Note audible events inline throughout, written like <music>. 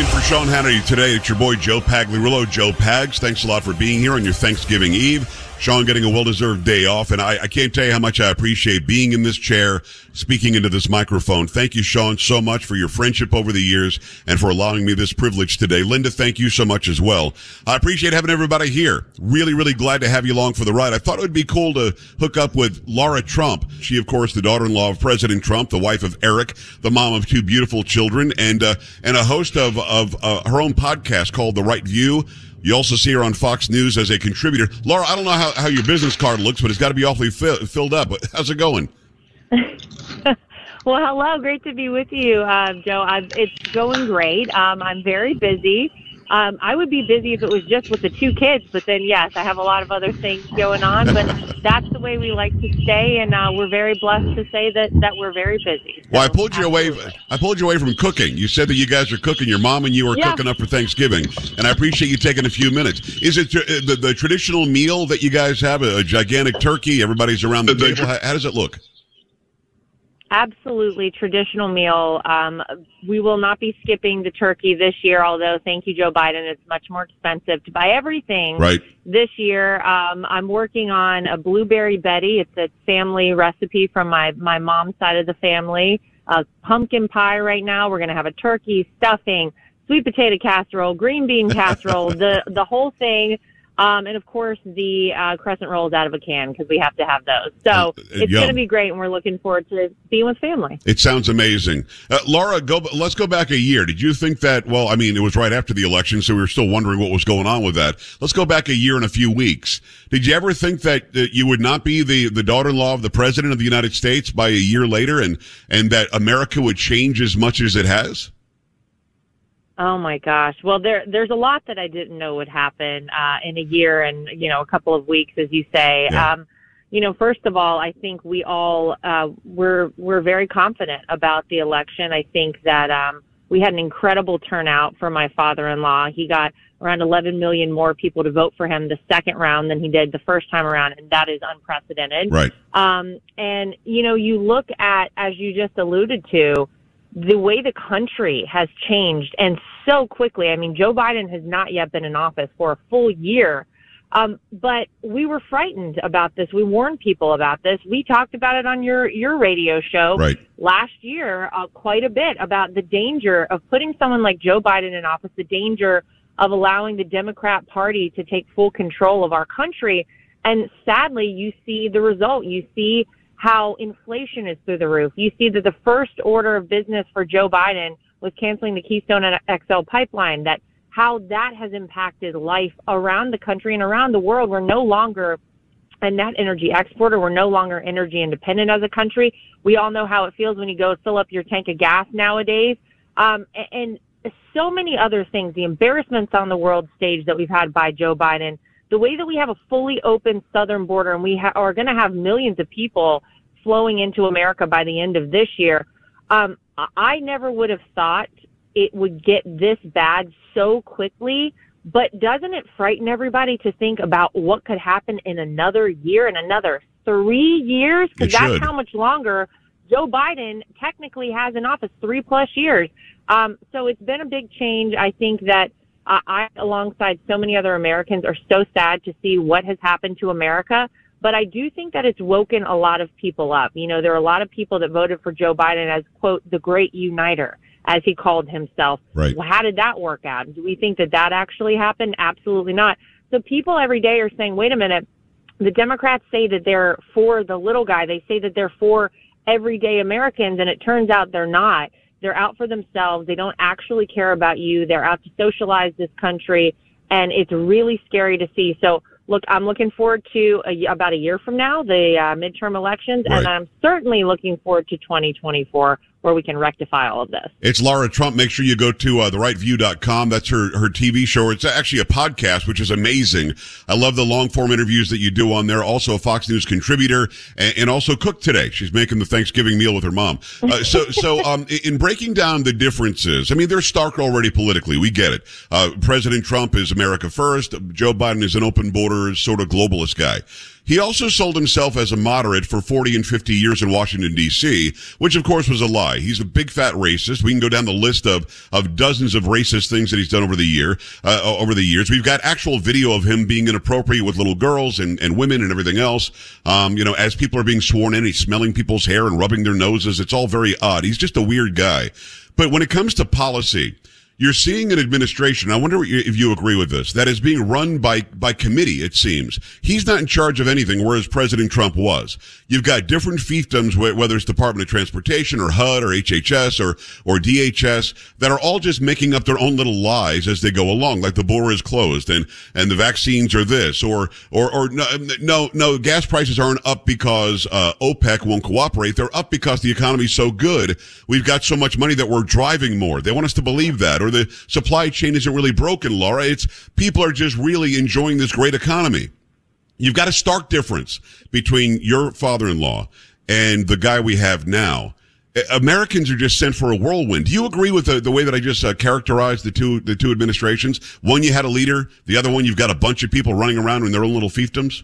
in for Sean Hannity today. It's your boy Joe Pagliarulo. Joe Pags, thanks a lot for being here on your Thanksgiving Eve. Sean getting a well-deserved day off, and I, I, can't tell you how much I appreciate being in this chair, speaking into this microphone. Thank you, Sean, so much for your friendship over the years and for allowing me this privilege today. Linda, thank you so much as well. I appreciate having everybody here. Really, really glad to have you along for the ride. I thought it would be cool to hook up with Lara Trump. She, of course, the daughter-in-law of President Trump, the wife of Eric, the mom of two beautiful children, and uh, and a host of of uh, her own podcast called The Right View. You also see her on Fox News as a contributor. Lara, I don't know how, how your business card looks, but it's got to be awfully fi- filled up. <laughs> How's it going? <laughs> well, hello. Great to be with you, uh, Joe. i it's going great. Um, I'm very busy. Um, I would be busy if it was just with the two kids, but then yes, I have a lot of other things going on. But that's the way we like to stay, and uh, we're very blessed to say that that we're very busy. So, well, I pulled you absolutely. away. I pulled you away from cooking. You said that you guys are cooking. Your mom and you are yeah. cooking up for Thanksgiving, and I appreciate you taking a few minutes. Is it uh, the, the traditional meal that you guys have? A, a gigantic turkey. Everybody's around the table. How, how does it look? Absolutely traditional meal. Um, we will not be skipping the turkey this year, although thank you, Joe Biden. It's much more expensive to buy everything right. this year. Um, I'm working on a blueberry Betty. It's a family recipe from my, my mom's side of the family. Uh, pumpkin pie right now. We're going to have a turkey stuffing, sweet potato casserole, green bean casserole, <laughs> the, the whole thing um, and of course, the uh, crescent rolls out of a can because we have to have those. So uh, it's going to be great, and we're looking forward to being with family. It sounds amazing. Uh, Lara, go. Let's go back a year. Did you think that? Well, I mean, it was right after the election, so we were still wondering what was going on with that. Let's go back a year and a few weeks. Did you ever think that, that you would not be the, the daughter-in-law of the president of the United States by a year later, and and that America would change as much as it has? Oh my gosh. Well, there there's a lot that I didn't know would happen uh, in a year and you know a couple of weeks, as you say. Yeah. Um, you know, first of all, I think we all uh, we're we're very confident about the election. I think that um, we had an incredible turnout for my father-in-law. He got around 11 million more people to vote for him the second round than he did the first time around, and that is unprecedented. Right. Um, and you know, you look at as you just alluded to the way the country has changed and so quickly. I mean, Joe Biden has not yet been in office for a full year. Um, but we were frightened about this. We warned people about this. We talked about it on your, your radio show right. last year uh, quite a bit about the danger of putting someone like Joe Biden in office, the danger of allowing the Democrat Party to take full control of our country. And sadly, you see the result. You see how inflation is through the roof. You see that the first order of business for Joe Biden was canceling the Keystone XL pipeline, that how that has impacted life around the country and around the world. We're no longer a net energy exporter. We're no longer energy independent as a country. We all know how it feels when you go fill up your tank of gas nowadays. Um, and so many other things, the embarrassments on the world stage that we've had by Joe Biden, the way that we have a fully open southern border and we ha- are going to have millions of people flowing into America by the end of this year. Um, I never would have thought it would get this bad so quickly. But doesn't it frighten everybody to think about what could happen in another year, in another three years? Because that's should. how much longer Joe Biden technically has in office, three plus years. Um, so it's been a big change. I think that uh, I, alongside so many other Americans, are so sad to see what has happened to America. But I do think that it's woken a lot of people up. You know, there are a lot of people that voted for Joe Biden as, quote, the great uniter, as he called himself. Right. Well, how did that work out? Do we think that that actually happened? Absolutely not. So people every day are saying, wait a minute, the Democrats say that they're for the little guy. They say that they're for everyday Americans, and it turns out they're not. They're out for themselves. They don't actually care about you. They're out to socialize this country, and it's really scary to see. So look, I'm looking forward to a, about a year from now, the uh, midterm elections, right. and I'm certainly looking forward to 2024 where we can rectify all of this. It's Lara Trump. Make sure you go to uh, therightview.com. That's her, her TV show. It's actually a podcast, which is amazing. I love the long form interviews that you do on there. Also a Fox News contributor and, and also cook today. She's making the Thanksgiving meal with her mom. Uh, so, so, um, in breaking down the differences, I mean, they're stark already politically. We get it. Uh, President Trump is America first. Joe Biden is an open border, sort of globalist guy. He also sold himself as a moderate for 40 and 50 years in Washington, D.C., which of course was a lie. He's a big fat racist. We can go down the list of, of dozens of racist things that he's done over the year, uh, over the years. We've got actual video of him being inappropriate with little girls and, and women and everything else. Um, you know, as people are being sworn in, he's smelling people's hair and rubbing their noses. It's all very odd. He's just a weird guy. But when it comes to policy, you're seeing an administration. I wonder if you agree with this. That is being run by by committee. It seems he's not in charge of anything, whereas President Trump was. You've got different fiefdoms, whether it's Department of Transportation or HUD or HHS or or DHS, that are all just making up their own little lies as they go along. Like the border is closed and and the vaccines are this, or or or no no, no gas prices aren't up because uh, OPEC won't cooperate. They're up because the economy's so good. We've got so much money that we're driving more. They want us to believe that, or or the supply chain isn't really broken, Lara. It's people are just really enjoying this great economy. You've got a stark difference between your father-in-law and the guy we have now. Americans are just sent for a whirlwind. Do you agree with the, the way that I just uh, characterized the two the two administrations? One, you had a leader. The other one, you've got a bunch of people running around in their own little fiefdoms.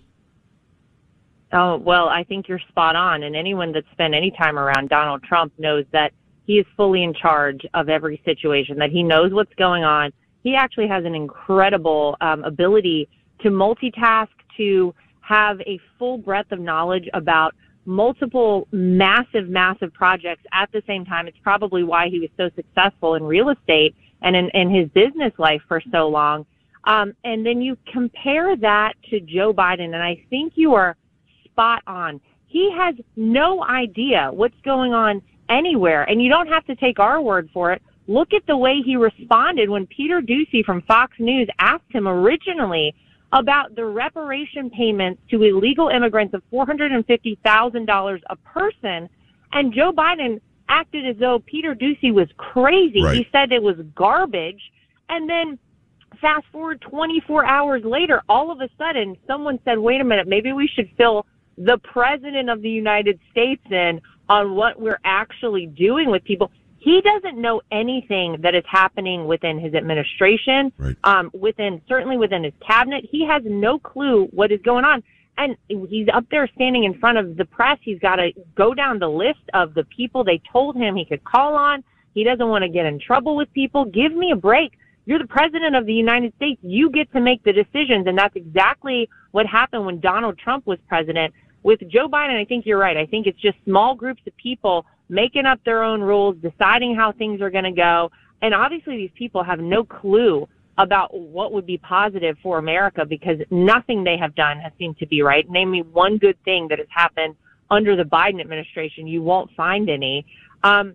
Oh well, I think you're spot on. And anyone that's spent any time around Donald Trump knows that he is fully in charge of every situation, that he knows what's going on. He actually has an incredible um, ability to multitask, to have a full breadth of knowledge about multiple massive, massive projects at the same time. It's probably why he was so successful in real estate and in, in his business life for so long. Um, and then you compare that to Joe Biden, and I think you are spot on. He has no idea what's going on anywhere. And you don't have to take our word for it. Look at the way he responded when Peter Doocy from Fox News asked him originally about the reparation payments to illegal immigrants of $450,000 a person. And Joe Biden acted as though Peter Doocy was crazy. Right. He said it was garbage. And then fast forward 24 hours later, all of a sudden someone said, wait a minute, maybe we should fill the president of the United States in on what we're actually doing with people. He doesn't know anything that is happening within his administration, right. um, within certainly within his cabinet. He has no clue what is going on. And he's up there standing in front of the press. He's got to go down the list of the people they told him he could call on. He doesn't want to get in trouble with people. Give me a break. You're the president of the United States. You get to make the decisions. And that's exactly what happened when Donald Trump was president. With Joe Biden, I think you're right. I think it's just small groups of people making up their own rules, deciding how things are going to go. And obviously, these people have no clue about what would be positive for America because nothing they have done has seemed to be right. Name me one good thing that has happened under the Biden administration. You won't find any. Um,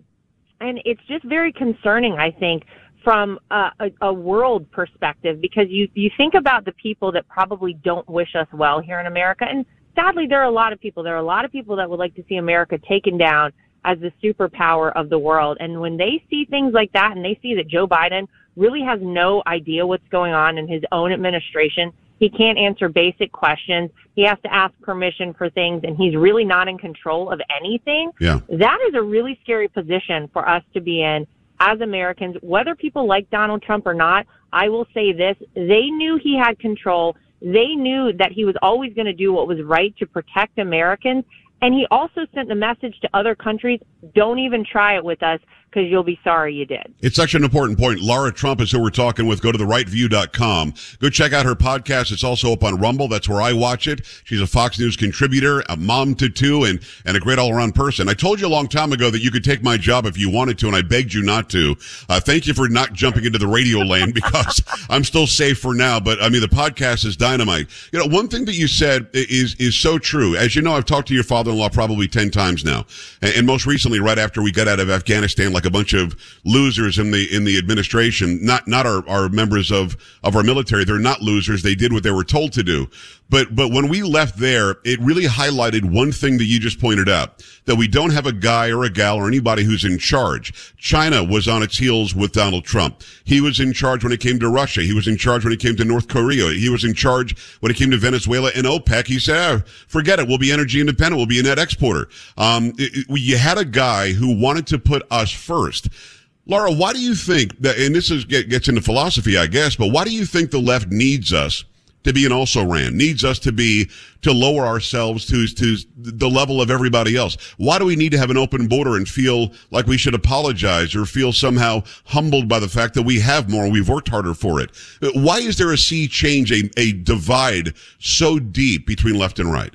and it's just very concerning, I think, from a, a, a world perspective because you, you think about the people that probably don't wish us well here in America. And sadly, there are a lot of people. There are a lot of people that would like to see America taken down as the superpower of the world. And when they see things like that and they see that Joe Biden really has no idea what's going on in his own administration, he can't answer basic questions. He has to ask permission for things and he's really not in control of anything. Yeah. That is a really scary position for us to be in as Americans, whether people like Donald Trump or not. I will say this. They knew he had control. They knew that he was always going to do what was right to protect Americans. And he also sent the message to other countries, don't even try it with us because you'll be sorry you did. It's such an important point. Lara Trump is who we're talking with. Go to therightview.com. Go check out her podcast. It's also up on Rumble. That's where I watch it. She's a Fox News contributor, a mom to two, and, and a great all around person. I told you a long time ago that you could take my job if you wanted to, and I begged you not to. Uh, thank you for not jumping into the radio lane <laughs> because I'm still safe for now. But I mean, the podcast is dynamite. You know, one thing that you said is, is so true. As you know, I've talked to your father-in-law probably 10 times now. And, and most recently, right after we got out of Afghanistan, like like a bunch of losers in the in the administration. Not not our, our members of of our military. They're not losers. They did what they were told to do. But but when we left there, it really highlighted one thing that you just pointed out that we don't have a guy or a gal or anybody who's in charge. China was on its heels with Donald Trump. He was in charge when it came to Russia. He was in charge when it came to North Korea. He was in charge when it came to Venezuela and OPEC. He said, oh, "Forget it. We'll be energy independent. We'll be a net exporter." Um, it, it, you had a guy who wanted to put us first. Lara, why do you think that? And this is gets into philosophy, I guess, but why do you think the left needs us? To be an also ran, needs us to be, to lower ourselves to, to the level of everybody else. Why do we need to have an open border and feel like we should apologize or feel somehow humbled by the fact that we have more, we've worked harder for it? Why is there a sea change, a, a divide so deep between left and right?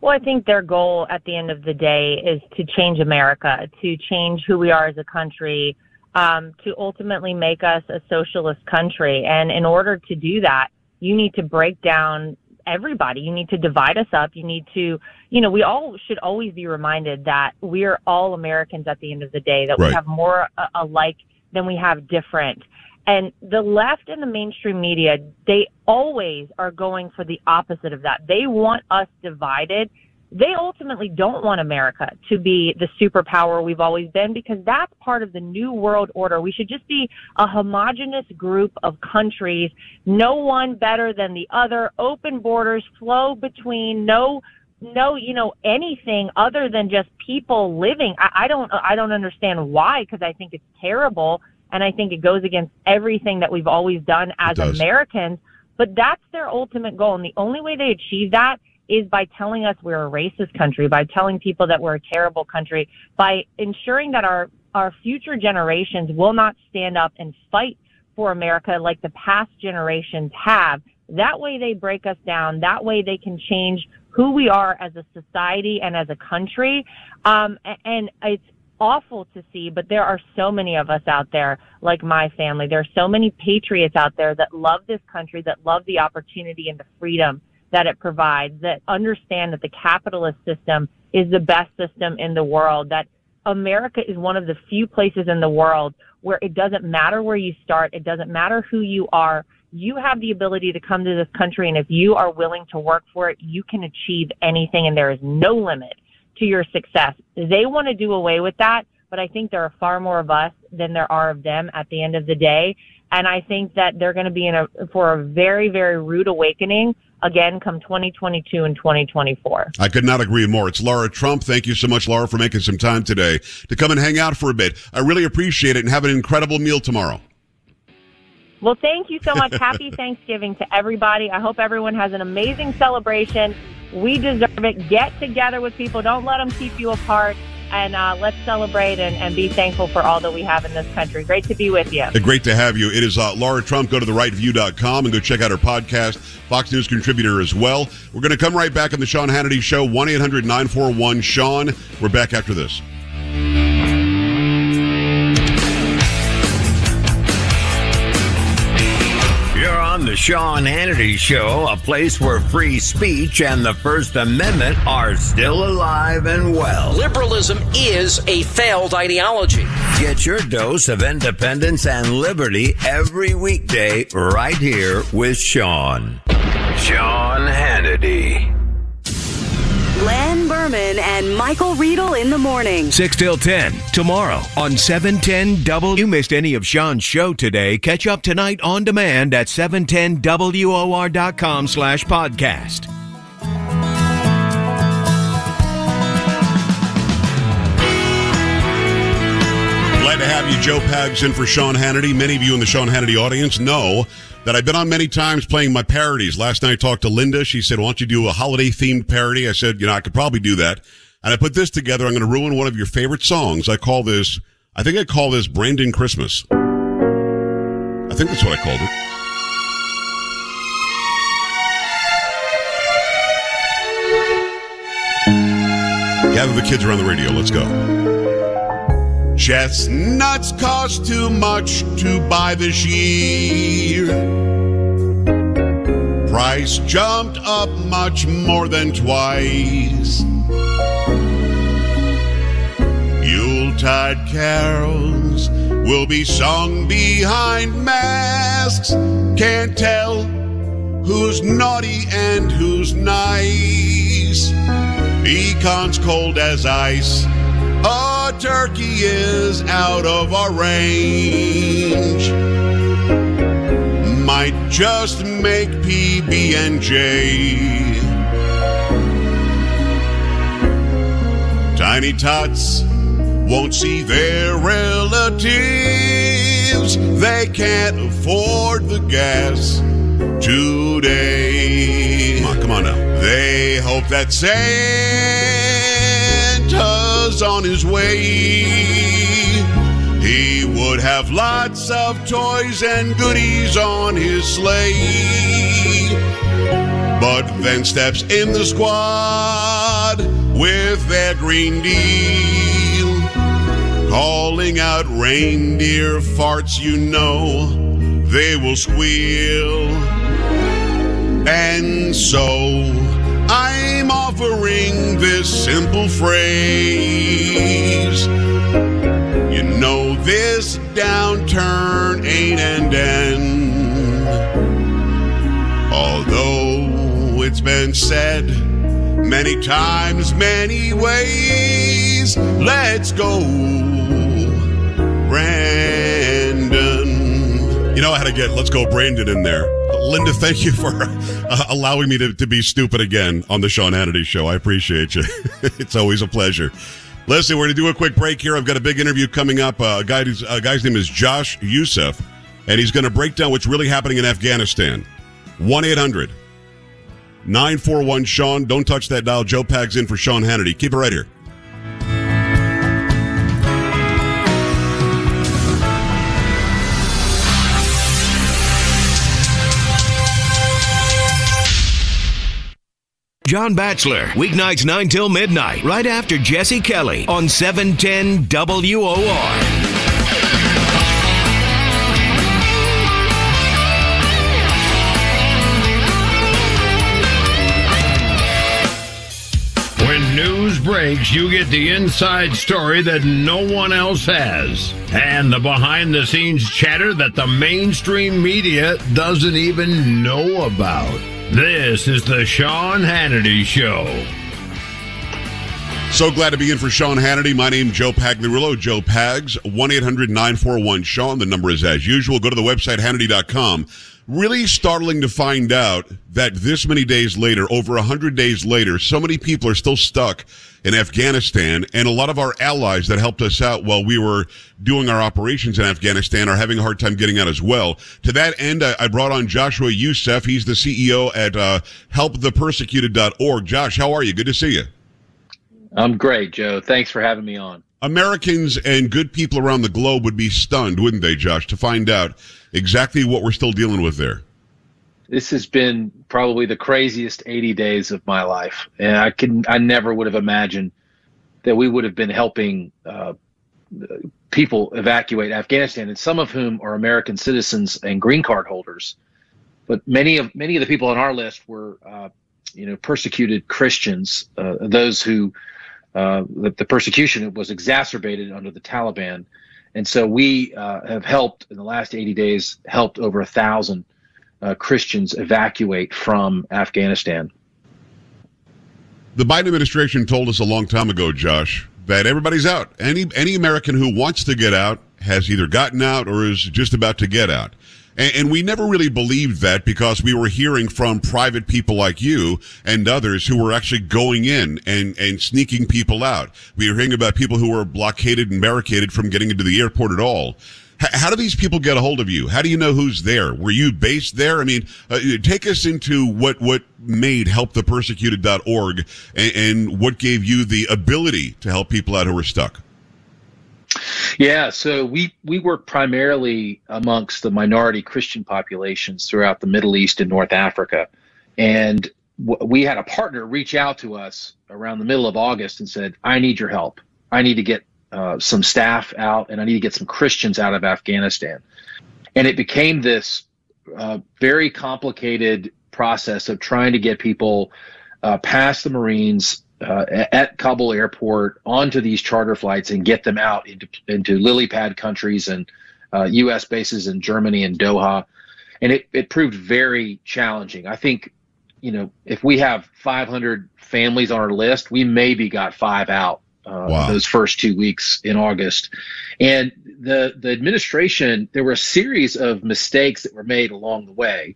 Well, I think their goal at the end of the day is to change America, to change who we are as a country, um, to ultimately make us a socialist country. And in order to do that, you need to break down everybody. You need to divide us up. You need to, you know, we all should always be reminded that we are all Americans at the end of the day, that Right. we have more uh, alike than we have different. And the left and the mainstream media, they always are going for the opposite of that. They want us divided. They ultimately don't want America to be the superpower we've always been because that's part of the new world order. We should just be a homogenous group of countries, no one better than the other, open borders, flow between, no no, you know, anything other than just people living. I, I don't, I don't understand why, because I think it's terrible, and I think it goes against everything that we've always done as. Americans. But that's their ultimate goal, and the only way they achieve that is by telling us we're a racist country, by telling people that we're a terrible country, by ensuring that our our future generations will not stand up and fight for America like the past generations have. That way they break us down. That way they can change who we are as a society and as a country. Um, and it's awful to see, but there are so many of us out there, like my family. There are so many patriots out there that love this country, that love the opportunity and the freedom that it provides, that understand that the capitalist system is the best system in the world, that America is one of the few places in the world where it doesn't matter where you start, it doesn't matter who you are. You have the ability to come to this country, and if you are willing to work for it, you can achieve anything, and there is no limit to your success. They want to do away with that, but I think there are far more of us than there are of them at the end of the day. And I think that they're going to be in a for a very, very rude awakening again come 2022 and 2024. I could not agree more. It's Lara Trump. Thank you so much, Lara, for making some time today to come and hang out for a bit. I really appreciate it and have an incredible meal tomorrow. Well, thank you so much. Happy <laughs> Thanksgiving to everybody. I hope everyone has an amazing celebration. We deserve it. Get together with people. Don't let them keep you apart. And uh, let's celebrate and, and be thankful for all that we have in this country. Great to be with you. Great to have you. It is uh, Lara Trump. Go to therightview.com and go check out her podcast, Fox News contributor as well. We're going to come right back on the Sean Hannity Show, 1 800 941 Sean. We're back after this. The Sean Hannity Show, a place where free speech and the First Amendment are still alive and well. Liberalism is a failed ideology. Get your dose of independence and liberty every weekday right here with Sean. Sean Hannity. Len Berman and Michael Riedel in the morning. 6 till 10 tomorrow on 710 W. You missed any of Sean's show today? Catch up tonight on demand at 710WOR.com slash podcast. Glad to have you, Joe Pags, in for Sean Hannity. Many of you in the Sean Hannity audience know that I've been on many times playing my parodies. Last night I talked to Linda. She said, Why don't you do a holiday themed parody? I said, You know, I could probably do that. And I put this together. I'm going to ruin one of your favorite songs. I call this, I think I call this Brandon Christmas. I think that's what I called it. Gather the kids around the radio. Let's go. Chestnuts cost too much to buy this year. Price jumped up much more than twice. Yuletide carols will be sung behind masks. Can't tell who's naughty and who's nice. Pecan's cold as ice. Oh, Turkey is out of our range. Might just make PB and J. Tiny tots won't see their relatives. They can't afford the gas. today. Come on, come on now. They hope that On his way. He would have lots of toys and goodies on his sleigh. But then steps in the squad with their green deal. Calling out reindeer farts, you know they will squeal. And so offering this simple phrase. You know, this downturn ain't ending. Although it's been said many times, many ways, let's go, Brandon. You know, had to get let's go Brandon in there. Linda, thank you for uh, allowing me to, to be stupid again on the Sean Hannity show. I appreciate you. <laughs> it's always a pleasure. Listen, we're going to do a quick break here. I've got a big interview coming up. Uh, a, guy, a guy's name is Josh Youssef, and he's going to break down what's really happening in Afghanistan. 1 800 941 Sean. Don't touch that dial. Joe Pags in for Sean Hannity. Keep it right here. John Batchelor, weeknights 9 till midnight, right after Jesse Kelly on 710 WOR. You get the inside story that no one else has. And the behind the scenes chatter that the mainstream media doesn't even know about. This is the Sean Hannity Show. So glad to be in for Sean Hannity. My name is Joe Pagliarulo, Joe Pags, 1-800-941-SEAN. The number is as usual. Go to the website, Hannity.com. Really startling to find out that this many days later, over 100 days later, so many people are still stuck in Afghanistan, and a lot of our allies that helped us out while we were doing our operations in Afghanistan are having a hard time getting out as well. To that end, I, I brought on Joshua Youssef. He's the CEO at uh, HelpThePersecuted.org. Josh, how are you? Good to see you. I'm great, Joe. Thanks for having me on. Americans and good people around the globe would be stunned, wouldn't they, Josh, to find out exactly what we're still dealing with there? This has been probably the craziest 80 days of my life, and I can I never would have imagined that we would have been helping uh, people evacuate Afghanistan, and some of whom are American citizens and green card holders. But many of many of the people on our list were, uh, you know, persecuted Christians, uh, those who uh, the, the, persecution was exacerbated under the Taliban. And so we uh, have helped in the last 80 days, helped over a thousand uh, Christians evacuate from Afghanistan. The Biden administration told us a long time ago, Josh, that everybody's out. Any any American who wants to get out has either gotten out or is just about to get out. And, and, we never really believed that because we were hearing from private people like you and others who were actually going in and, and sneaking people out. We were hearing about people who were blockaded and barricaded from getting into the airport at all. How do these people get a hold of you? How do you know who's there? Were you based there? I mean, uh, take us into what, what made helpthepersecuted.org and, and what gave you the ability to help people out who were stuck. Yeah, so we we work primarily amongst the minority Christian populations throughout the Middle East and North Africa, and we had a partner reach out to us around the middle of August and said, "I need your help. I need to get uh, some staff out, and I need to get some Christians out of Afghanistan." And it became this uh, very complicated process of trying to get people uh, past the Marines uh, at Kabul airport onto these charter flights and get them out into, into lily pad countries and uh, U.S. bases in Germany and Doha. And it, it proved very challenging. I think, you know, if we have 500 families on our list, we maybe got five out uh, wow. those first two weeks in August. And the the administration, there were a series of mistakes that were made along the way.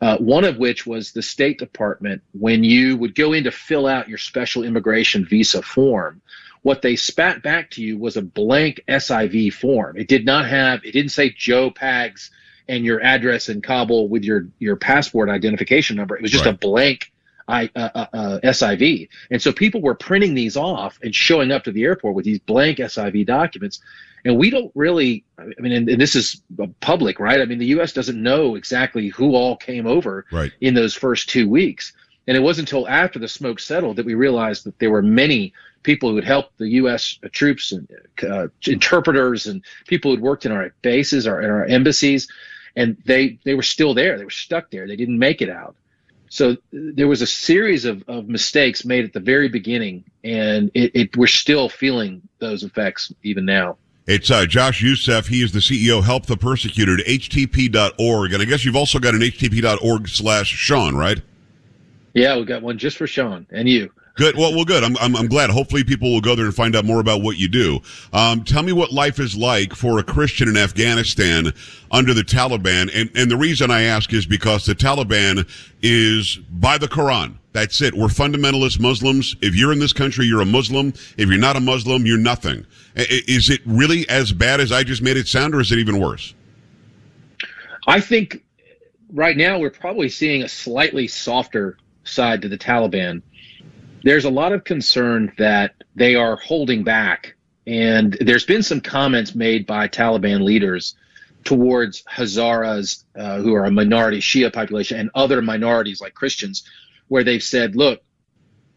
Uh, one of which was the State Department, when you would go in to fill out your special immigration visa form, what they spat back to you was a blank SIV form. It did not have, it didn't say Joe Pags and your address in Kabul with your your passport identification number. It was just right. a blank I, uh, uh, uh SIV. And so people were printing these off and showing up to the airport with these blank SIV documents. And we don't really, I mean, and, and, this is public, right? I mean, the U.S. doesn't know exactly who all came over right. in those first two weeks. And it wasn't until after the smoke settled that we realized that there were many people who had helped the U.S. troops and uh, interpreters and people who'd worked in our bases or in our embassies, and they they were still there. They were stuck there. They didn't make it out. So there was a series of, of mistakes made at the very beginning, and it, it we're still feeling those effects even now. It's uh, Josh Youssef. He is the CEO, Help the Persecuted, htp.org. And I guess you've also got an htp.org slash Sean, right? Yeah, we got one just for Sean and you. Good. Well, well, good. I'm, I'm, I'm glad. Hopefully, people will go there and find out more about what you do. Um, tell me what life is like for a Christian in Afghanistan under the Taliban. And, and the reason I ask is because the Taliban is by the Quran. That's it. We're fundamentalist Muslims. If you're in this country, you're a Muslim. If you're not a Muslim, you're nothing. Is it really as bad as I just made it sound, or is it even worse? I think right now we're probably seeing a slightly softer side to the Taliban there's a lot of concern that they are holding back. And there's been some comments made by Taliban leaders towards Hazaras, uh, who are a minority Shia population, and other minorities like Christians, where they've said, look,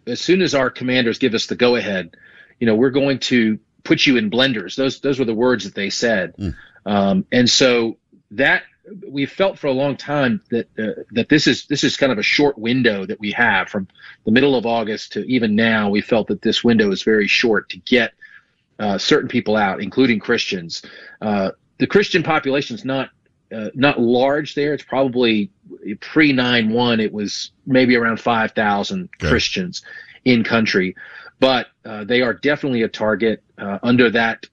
as soon as our commanders give us the go ahead, you know, we're going to put you in blenders. Those those were the words that they said. Mm. Um, and so that we felt for a long time that uh, that this is this is kind of a short window that we have from the middle of August to even now. We felt that this window is very short to get uh, certain people out, including Christians. Uh, the Christian population is not uh, not large there. It's probably pre nine one. It was maybe around five thousand okay. Christians in country, but uh, they are definitely a target uh, under that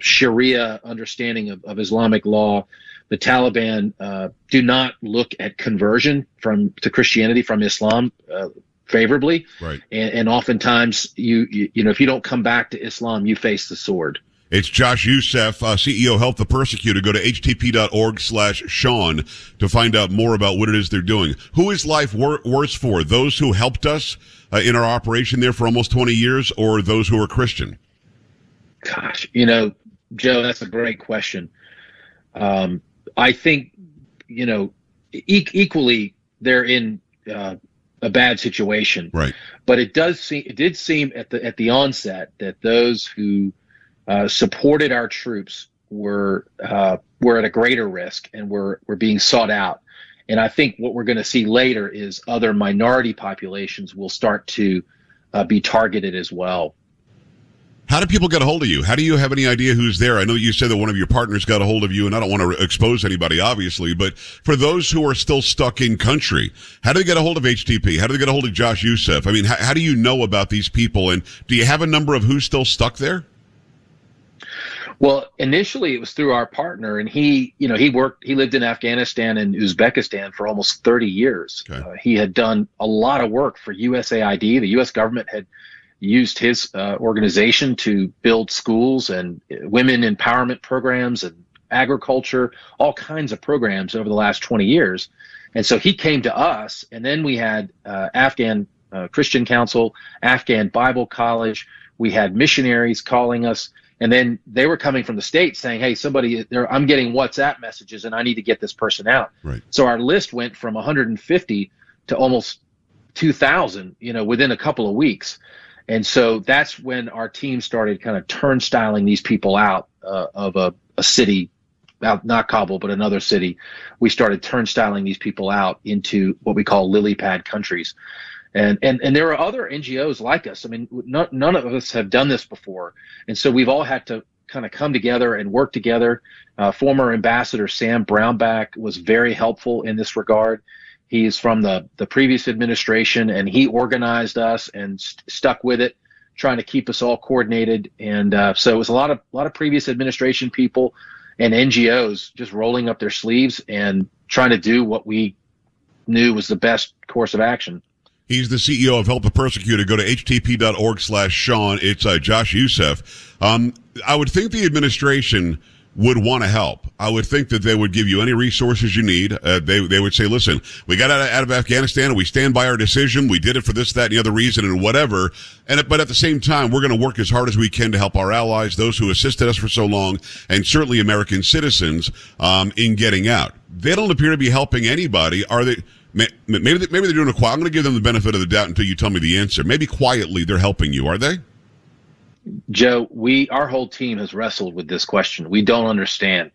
Sharia understanding of, of Islamic law the Taliban uh, do not look at conversion from to Christianity from Islam uh, favorably, right? And, and oftentimes, you, you, you know if you don't come back to Islam, you face the sword. It's Josh Youssef, uh, CEO Help the Persecuted. Go to htp.org slash Sean to find out more about what it is they're doing. Who is life wor- worse for? Those who helped us uh, in our operation there for almost 20 years or those who are Christian? Gosh, you know, Joe, that's a great question. Um, I think, you know, e- equally they're in uh, a bad situation. Right. But it does seem it did seem at the at the onset that those who uh, supported our troops were uh, were at a greater risk and were were being sought out. And I think what we're going to see later is other minority populations will start to uh, be targeted as well. How do people get a hold of you? How do you have any idea who's there? I know you said that one of your partners got a hold of you, and I don't want to expose anybody, obviously, but for those who are still stuck in country, how do they get a hold of HTP? How do they get a hold of Josh Youssef? I mean, how, how do you know about these people, and do you have a number of who's still stuck there? Well, initially it was through our partner, and he, you know, he worked, he lived in Afghanistan and Uzbekistan for almost 30 years. Okay. Uh, he had done a lot of work for USAID. The U.S. government had used his uh, organization to build schools and women empowerment programs and agriculture, all kinds of programs over the last 20 years. And so he came to us, and then we had uh, Afghan uh, Christian Council, Afghan Bible College. We had missionaries calling us, and then they were coming from the states saying, "Hey, somebody, I'm getting WhatsApp messages, and I need to get this person out." Right. So our list went from 150 to almost 2,000, you know, within a couple of weeks. And so that's when our team started kind of turnstiling these people out uh, of a, a city, out, not Kabul, but another city. We started turnstiling these people out into what we call lily pad countries. And, and, and there are other NGOs like us. I mean, none, none of us have done this before. And so we've all had to kind of come together and work together. Uh, former Ambassador Sam Brownback was very helpful in this regard. He's from the, the previous administration and he organized us and st- stuck with it, trying to keep us all coordinated. And uh, so it was a lot of a lot of previous administration people and NGOs just rolling up their sleeves and trying to do what we knew was the best course of action. He's the CEO of Help the Persecuted. Go to htp.org slash Sean. It's uh, Josh Youssef. Um, I would think the administration would want to help. I would think that they would give you any resources you need. Uh, they they would say, "Listen, we got out of, out of Afghanistan, and we stand by our decision. We did it for this, that, and the other reason, and whatever." And but at the same time, we're going to work as hard as we can to help our allies, those who assisted us for so long, and certainly American citizens um, in getting out. They don't appear to be helping anybody. Are they? Maybe maybe they're doing a quiet. I'm going to give them the benefit of the doubt until you tell me the answer. Maybe quietly they're helping you. Are they? Joe, we our whole team has wrestled with this question. We don't understand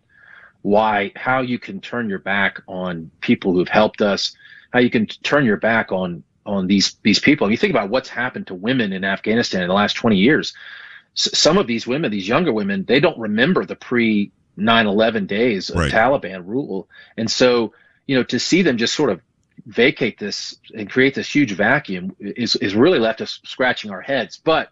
why how you can turn your back on people who've helped us, how you can turn your back on on these these people. And you think about what's happened to women in Afghanistan in the last 20 years. S- some of these women, these younger women, they don't remember the pre 9/11 days of right. Taliban rule. And so, you know, to see them just sort of vacate this and create this huge vacuum is is really left us scratching our heads. But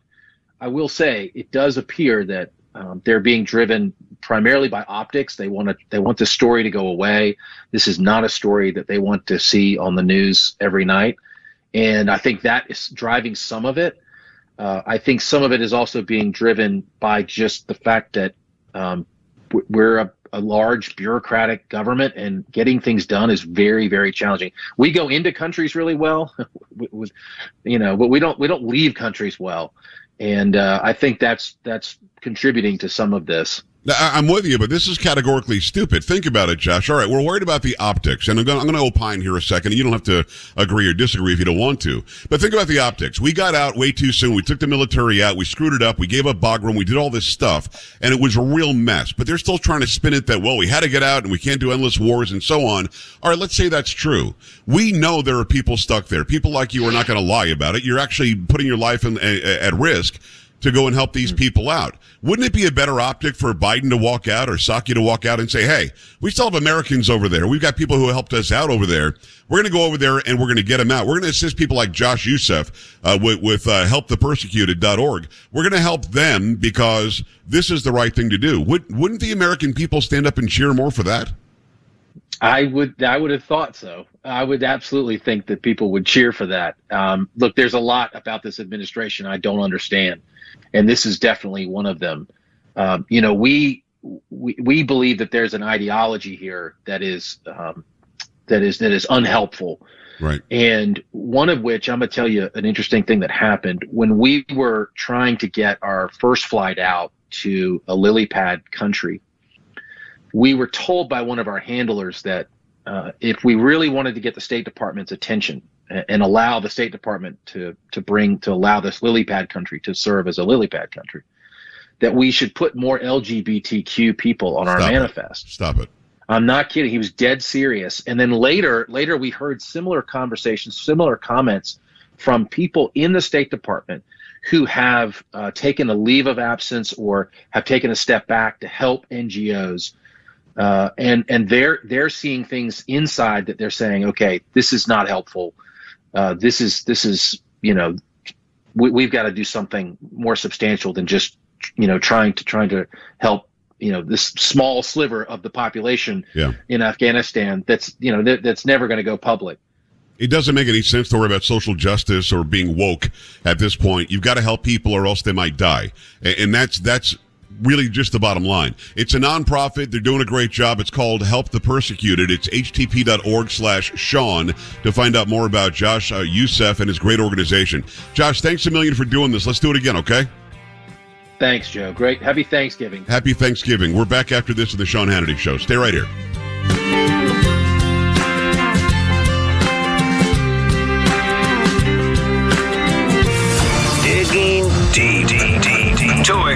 I will say it does appear that um, they're being driven primarily by optics. They want to they want the story to go away. This is not a story that they want to see on the news every night, and I think that is driving some of it. Uh, I think some of it is also being driven by just the fact that um, we're a, a, large bureaucratic government, and getting things done is very, very challenging. We go into countries really well, <laughs> you know, but we don't we don't leave countries well and uh, I think that's that's contributing to some of this. I'm with you, but this is categorically stupid. Think about it, Josh. All right, we're worried about the optics, and I'm going, to opine here a second. You don't have to agree or disagree if you don't want to, but think about the optics. We got out way too soon. We took the military out. We screwed it up. We gave up Bagram. We did all this stuff, and it was a real mess. But they're still trying to spin it that well, we had to get out, and we can't do endless wars and so on. All right, let's say that's true. We know there are people stuck there. People like you are not going to lie about it. You're actually putting your life in, at risk to go and help these hmm. people out. Wouldn't it be a better optic for Biden to walk out or Psaki to walk out and say, hey, we still have Americans over there. We've got people who helped us out over there. We're going to go over there and we're going to get them out. We're going to assist people like Josh Youssef uh, with, with uh, helpthepersecuted.org. We're going to help them because this is the right thing to do. Would, wouldn't the American people stand up and cheer more for that? I would I would have thought so. I would absolutely think that people would cheer for that. Um, look, there's a lot about this administration I don't understand and this is definitely one of them. Um, you know, we, we we believe that there's an ideology here that is um, that is that is unhelpful. Right. And one of which I'm gonna tell you an interesting thing that happened when we were trying to get our first flight out to a lily pad country. We were told by one of our handlers that uh, if we really wanted to get the State Department's attention, and allow the State Department to to bring to allow this lily pad country to serve as a lily pad country. That we should put more LGBTQ people on our Stop manifest. It. Stop it. I'm not kidding. He was dead serious. And then later, later we heard similar conversations, similar comments from people in the State Department who have uh, taken a leave of absence or have taken a step back to help NGOs. Uh, and and they're they're seeing things inside that they're saying, okay, this is not helpful uh, this is this is you know we, we've got to do something more substantial than just you know trying to trying to help you know this small sliver of the population yeah. in Afghanistan that's you know that, that's never going to go public. It doesn't make any sense to worry about social justice or being woke at this point. You've got to help people or else they might die. And that's, that's really just the bottom line. It's a nonprofit. They're doing a great job. It's called Help the Persecuted. It's htp.org slash Sean to find out more about Josh uh, Youssef and his great organization. Josh, thanks a million for doing this. Let's do it again, okay? Thanks, Joe. Great. Happy Thanksgiving. Happy Thanksgiving. We're back after this with the Sean Hannity Show. Stay right here.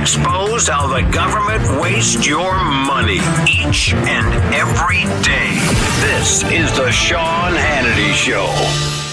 Expose how the government wastes your money each and every day. This is the Sean Hannity Show.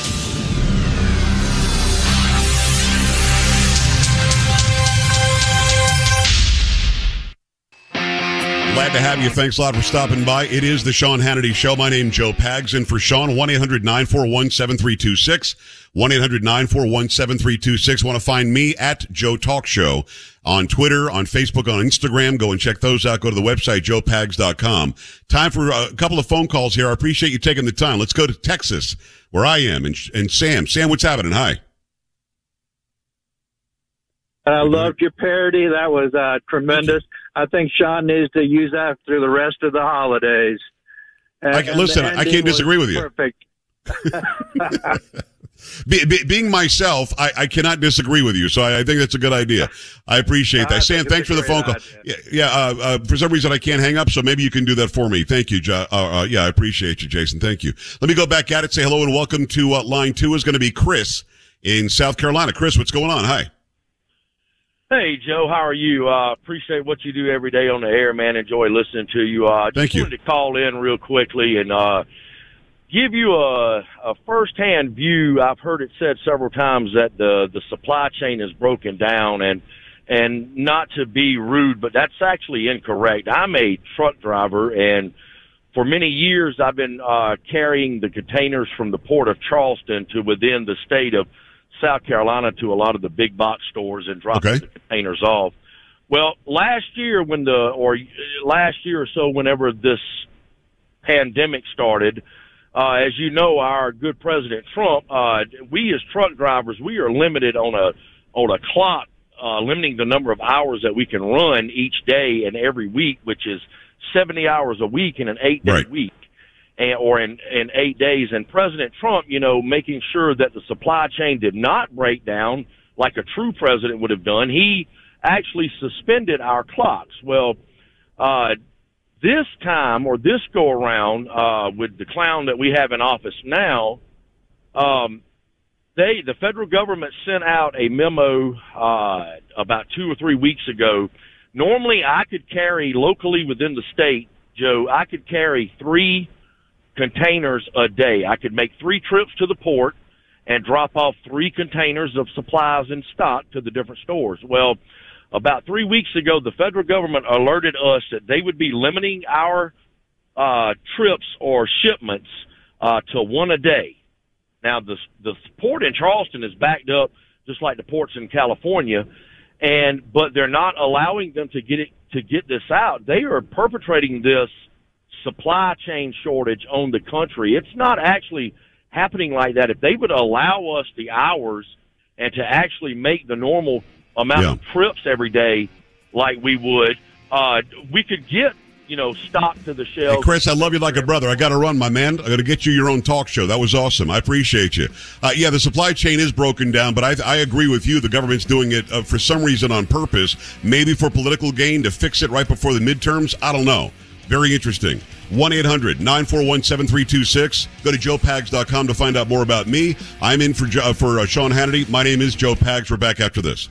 Glad to have you. Thanks a lot for stopping by. It is the Sean Hannity Show. My name is Joe Pags, and for Sean, 1 800 941 7326. 1 800 941 7326. Want to find me at Joe Talk Show on Twitter, on Facebook, on Instagram. Go and check those out. Go to the website, joepags.com. Time for a couple of phone calls here. I appreciate you taking the time. Let's go to Texas, where I am, and, and Sam. Sam, what's happening? Hi. I loved your parody. That was uh, tremendous. I think Sean needs to use that through the rest of the holidays. And, I can, listen, I can't disagree with you. Perfect. <laughs> <laughs> be, be, being myself, I, I, cannot disagree with you. So I, I, think that's a good idea. I appreciate that. Sam, thanks for the phone call. Idea. Yeah, yeah uh, uh, for some reason I can't hang up, so maybe you can do that for me. Thank you, uh, uh, yeah, I appreciate you, Jason. Thank you. Let me go back at it. Say hello and welcome to uh, line two. Is going to be Chris in South Carolina. Chris, what's going on? Hi. Hey Joe, how are you? Uh, appreciate what you do every day on the air, man. Enjoy listening to you. Uh, just Thank you. wanted to call in real quickly and uh, give you a, a firsthand view. I've heard it said several times that the the supply chain is broken down, and and not to be rude, but that's actually incorrect. I'm a truck driver, and for many years I've been uh, carrying the containers from the port of Charleston to within the state of South Carolina to a lot of the big box stores and dropping okay. the containers off. Well, last year when the or last year or so, whenever this pandemic started, uh, as you know, our good President Trump, uh, we as truck drivers, we are limited on a on a clock, uh, limiting the number of hours that we can run each day and every week, which is 70 hours a week in an eight day right. week and, or in, in eight days. And President Trump, you know, making sure that the supply chain did not break down like a true president would have done, he actually suspended our clocks. Well, uh, this time or this go around, uh, with the clown that we have in office now, um, they, the federal government sent out a memo, uh, about two or three weeks ago. Normally I could carry locally within the state, Joe, I could carry three containers a day. I could make three trips to the port and drop off three containers of supplies and stock to the different stores. Well, about three weeks ago, the federal government alerted us that they would be limiting our uh, trips or shipments uh, to one a day. Now, the the port in Charleston is backed up just like the ports in California, and but they're not allowing them to get it to get this out. They are perpetrating this supply chain shortage on the country. It's not actually happening like that. If they would allow us the hours and to actually make the normal amount yeah. of trips every day like we would, uh, we could get you know, stock to the shelves. Hey, Chris, I love you like a brother. I got to run, my man. I got to get you your own talk show. That was awesome. I appreciate you. Uh, yeah, the supply chain is broken down, but I, I agree with you. The government's doing it uh, for some reason on purpose, maybe for political gain to fix it right before the midterms. I don't know. Very interesting. 1 800 941 7326. Go to joepags.com to find out more about me. I'm in for, uh, for uh, Sean Hannity. My name is Joe Pags. We're back after this.